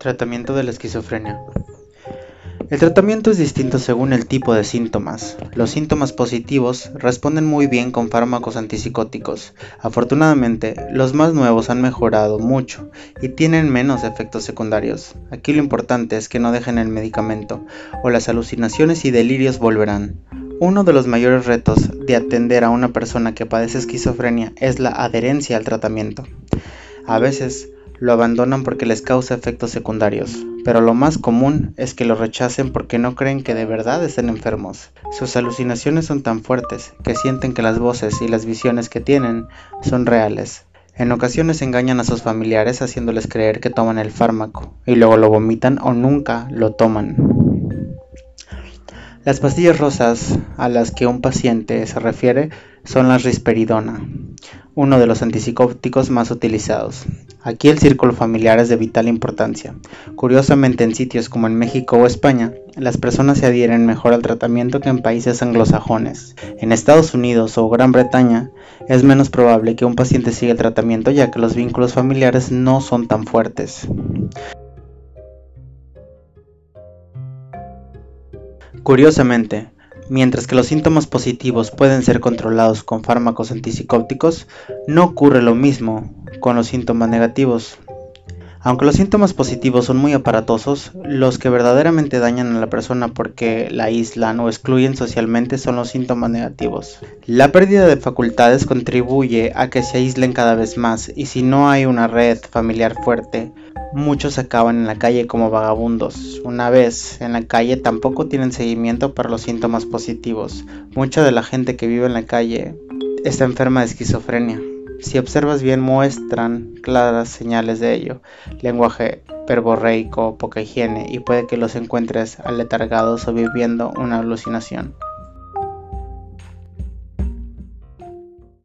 Tratamiento de la esquizofrenia. El tratamiento es distinto según el tipo de síntomas. Los síntomas positivos responden muy bien con fármacos antipsicóticos. Afortunadamente, los más nuevos han mejorado mucho y tienen menos efectos secundarios. Aquí lo importante es que no dejen el medicamento o las alucinaciones y delirios volverán. Uno de los mayores retos de atender a una persona que padece esquizofrenia es la adherencia al tratamiento. A veces, lo abandonan porque les causa efectos secundarios, pero lo más común es que lo rechacen porque no creen que de verdad estén enfermos. Sus alucinaciones son tan fuertes que sienten que las voces y las visiones que tienen son reales. En ocasiones engañan a sus familiares haciéndoles creer que toman el fármaco y luego lo vomitan o nunca lo toman. Las pastillas rosas a las que un paciente se refiere son la risperidona, uno de los antipsicóticos más utilizados. Aquí el círculo familiar es de vital importancia. Curiosamente en sitios como en México o España, las personas se adhieren mejor al tratamiento que en países anglosajones. En Estados Unidos o Gran Bretaña es menos probable que un paciente siga el tratamiento ya que los vínculos familiares no son tan fuertes. Curiosamente, mientras que los síntomas positivos pueden ser controlados con fármacos antipsicóticos, no ocurre lo mismo con los síntomas negativos. Aunque los síntomas positivos son muy aparatosos, los que verdaderamente dañan a la persona porque la aíslan o excluyen socialmente son los síntomas negativos. La pérdida de facultades contribuye a que se aíslen cada vez más y si no hay una red familiar fuerte, muchos acaban en la calle como vagabundos. Una vez en la calle tampoco tienen seguimiento para los síntomas positivos. Mucha de la gente que vive en la calle está enferma de esquizofrenia. Si observas bien muestran claras señales de ello, lenguaje perborreico, poca higiene y puede que los encuentres aletargados o viviendo una alucinación.